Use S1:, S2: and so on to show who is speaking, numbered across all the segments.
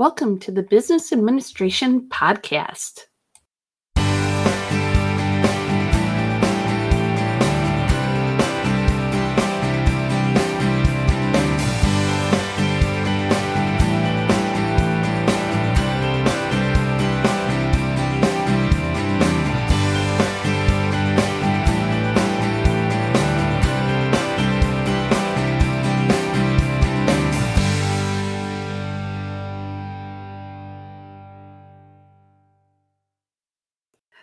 S1: Welcome to the Business Administration Podcast.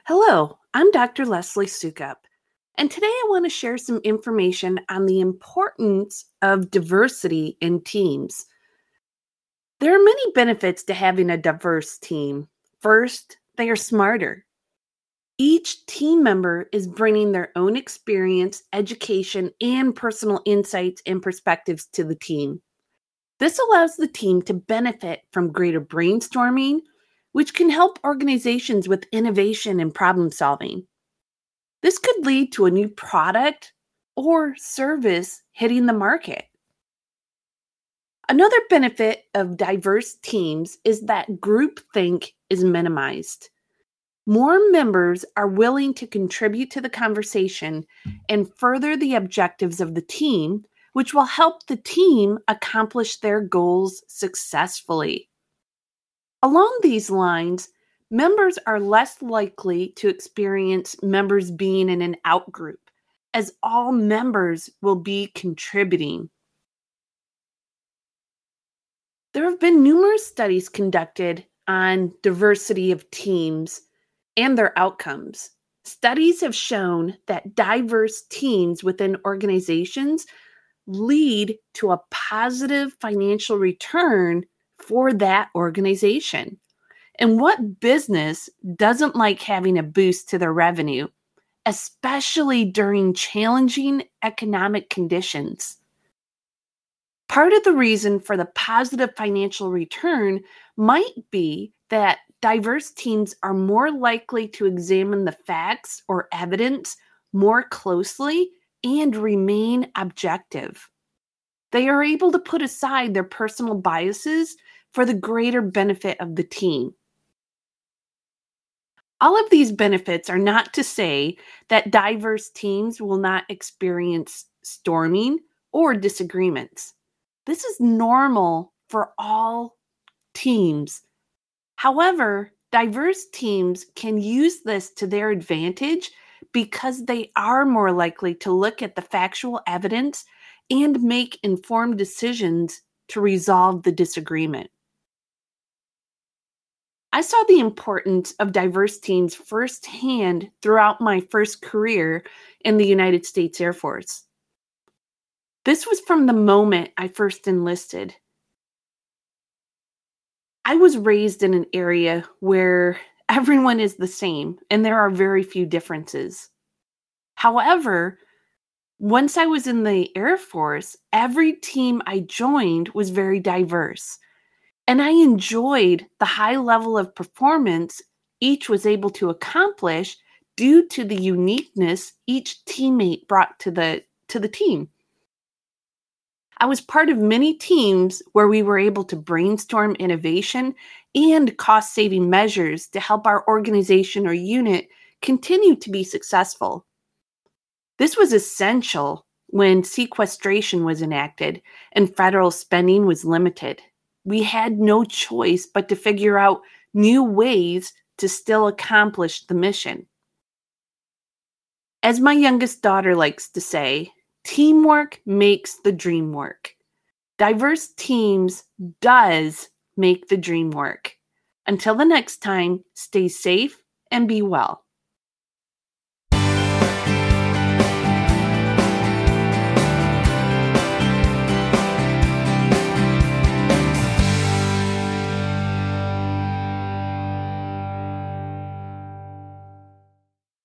S1: Hello, I'm Dr. Leslie Sukup, and today I want to share some information on the importance of diversity in teams. There are many benefits to having a diverse team. First, they are smarter. Each team member is bringing their own experience, education, and personal insights and perspectives to the team. This allows the team to benefit from greater brainstorming which can help organizations with innovation and problem solving. This could lead to a new product or service hitting the market. Another benefit of diverse teams is that groupthink is minimized. More members are willing to contribute to the conversation and further the objectives of the team, which will help the team accomplish their goals successfully. Along these lines, members are less likely to experience members being in an outgroup, as all members will be contributing. There have been numerous studies conducted on diversity of teams and their outcomes. Studies have shown that diverse teams within organizations lead to a positive financial return for that organization. And what business doesn't like having a boost to their revenue, especially during challenging economic conditions? Part of the reason for the positive financial return might be that diverse teams are more likely to examine the facts or evidence more closely and remain objective. They are able to put aside their personal biases for the greater benefit of the team. All of these benefits are not to say that diverse teams will not experience storming or disagreements. This is normal for all teams. However, diverse teams can use this to their advantage because they are more likely to look at the factual evidence and make informed decisions to resolve the disagreement. I saw the importance of diverse teams firsthand throughout my first career in the United States Air Force. This was from the moment I first enlisted. I was raised in an area where everyone is the same and there are very few differences. However, once I was in the Air Force, every team I joined was very diverse. And I enjoyed the high level of performance each was able to accomplish due to the uniqueness each teammate brought to the to the team. I was part of many teams where we were able to brainstorm innovation and cost saving measures to help our organization or unit continue to be successful. This was essential when sequestration was enacted and federal spending was limited. We had no choice but to figure out new ways to still accomplish the mission. As my youngest daughter likes to say, teamwork makes the dream work. Diverse teams does make the dream work. Until the next time, stay safe and be well.